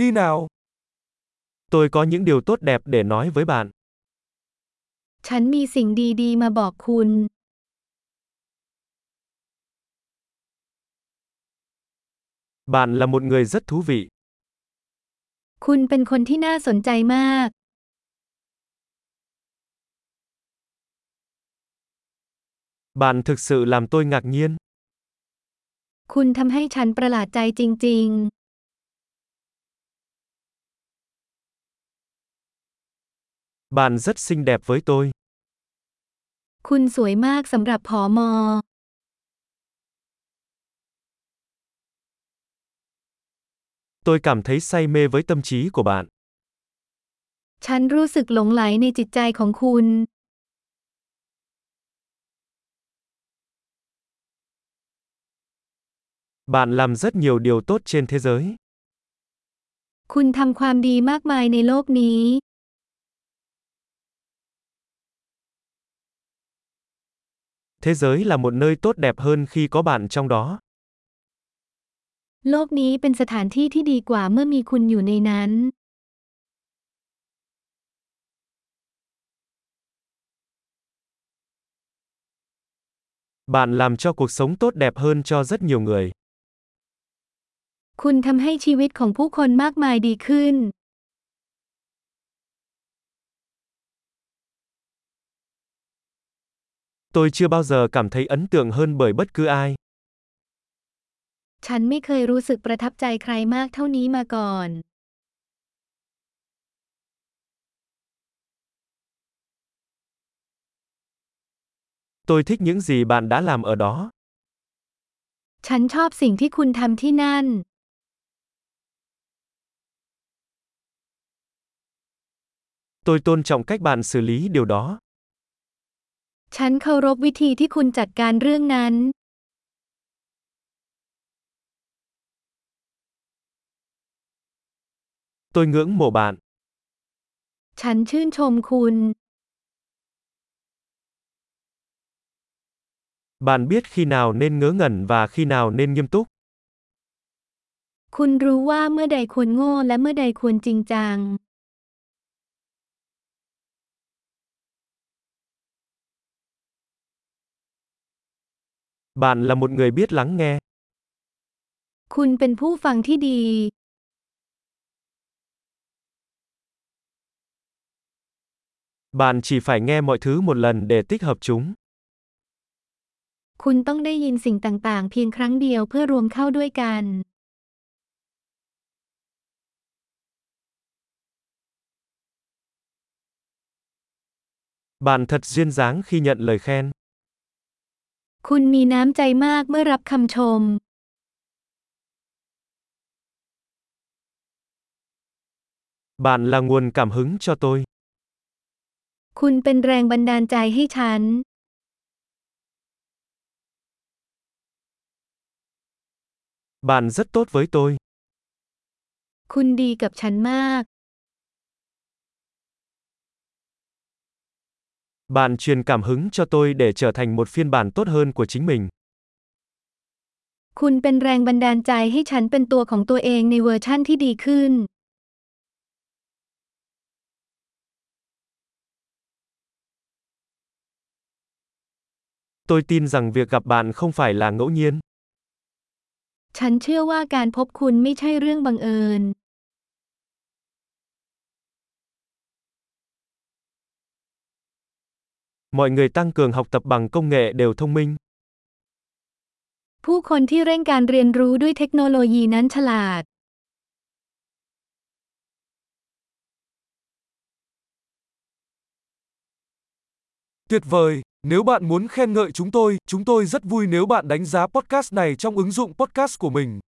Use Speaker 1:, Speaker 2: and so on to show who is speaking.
Speaker 1: đi nào.
Speaker 2: Tôi có những điều tốt đẹp để nói với bạn.
Speaker 3: ฉันมีสิ่งดีๆ มาบอกคุณ
Speaker 2: Bạn là một người rất thú vị.
Speaker 3: คุณเป็นคนที่น่าสนใจมาก
Speaker 2: Bạn thực sự làm tôi ngạc nhiên.
Speaker 3: คุณทำให้ฉันประหลาดใจจริง
Speaker 2: Bạn rất xinh đẹp với tôi.
Speaker 3: ๆ คุณสวยมากสำหรับผอมอ
Speaker 2: Tôi cảm thấy say mê với tâm trí của bạn.
Speaker 3: ฉันรู้สึกหลงไหลในจิตใจของคุณ
Speaker 2: Bạn làm rất nhiều điều tốt trên thế giới.
Speaker 3: คุณทำความดีมากมายในโลกนี้
Speaker 2: Thế giới là một nơi tốt đẹp hơn khi có bạn trong đó.
Speaker 3: โลกนี้เป็นสถานที่ที่ดีกว่าเมื่อมีคุณอยู่ในนั้น
Speaker 2: Bạn làm cho cuộc sống tốt đẹp hơn cho rất nhiều người.
Speaker 3: คุณทำให้ชีวิตของผู้คนมากมายดีขึ้น
Speaker 2: Tôi chưa bao giờ cảm thấy ấn tượng hơn bởi bất cứ ai.
Speaker 3: ฉันไม่เคยรู้สึกประทับใจใครมากเท่านี้มาก่อน
Speaker 2: Tôi thích những gì bạn đã làm ở đó.
Speaker 3: ฉันชอบสิ่งที่คุณทำที่นั่น
Speaker 2: Tôi tôn trọng cách bạn xử lý điều đó.
Speaker 3: ฉันเคารพวิธีที่คุณจัดการเรื่องนั้น
Speaker 2: Tôi ngưỡng mộ bạn.
Speaker 3: ฉันชื่นชมคุณ
Speaker 2: Bạn biết khi nào nên ngớ ngẩn và khi nào nên nghiêm túc.
Speaker 3: คุณรู้ว่าเมื่อใดควรโง่และเมื่อใดควรจริงจัง
Speaker 2: Bạn là một người biết lắng nghe.
Speaker 3: คุณเป็นผู้ฟังที่ดี
Speaker 2: Bạn chỉ phải nghe mọi thứ một lần để tích hợp chúng.
Speaker 3: คุณต้องได้ยินสิ่งต่างๆ เพียงครั้งเดียวเพื่อรวมเข้าด้วยกัน
Speaker 2: Bạn thật duyên dáng khi nhận lời khen.
Speaker 3: คุณมีน้ำใจมากเมื่อรับคำชม
Speaker 2: Bạn là nguồn cảm hứng cho tôi.
Speaker 3: คุณเป็นแรงบันดาลใจให้ฉัน
Speaker 2: Bạn rất tốt với tôi.
Speaker 3: คุณดีกับฉันมาก
Speaker 2: Bạn truyền cảm hứng cho tôi để trở thành một phiên bản tốt hơn của chính mình.
Speaker 3: คุณเป็นแรงบันดาลใจให้ฉันเป็นตัวของตัวเองในเวอร์ชั่นที่ดีขึ้น
Speaker 2: Tôi tin rằng việc gặp bạn không phải là ngẫu nhiên.
Speaker 3: ฉันเชื่อว่าการพบคุณไม่ใช่เรื่องบังเอิญ
Speaker 2: Mọi người tăng cường học tập bằng công nghệ đều thông minh.
Speaker 3: ผู้คนที่เร่งการเรียนรู้ด้วยเทคโนโลยีนั้นฉลาด
Speaker 1: Tuyệt vời! Nếu bạn muốn khen ngợi chúng tôi, chúng tôi rất vui nếu bạn đánh giá podcast này trong ứng dụng podcast của mình.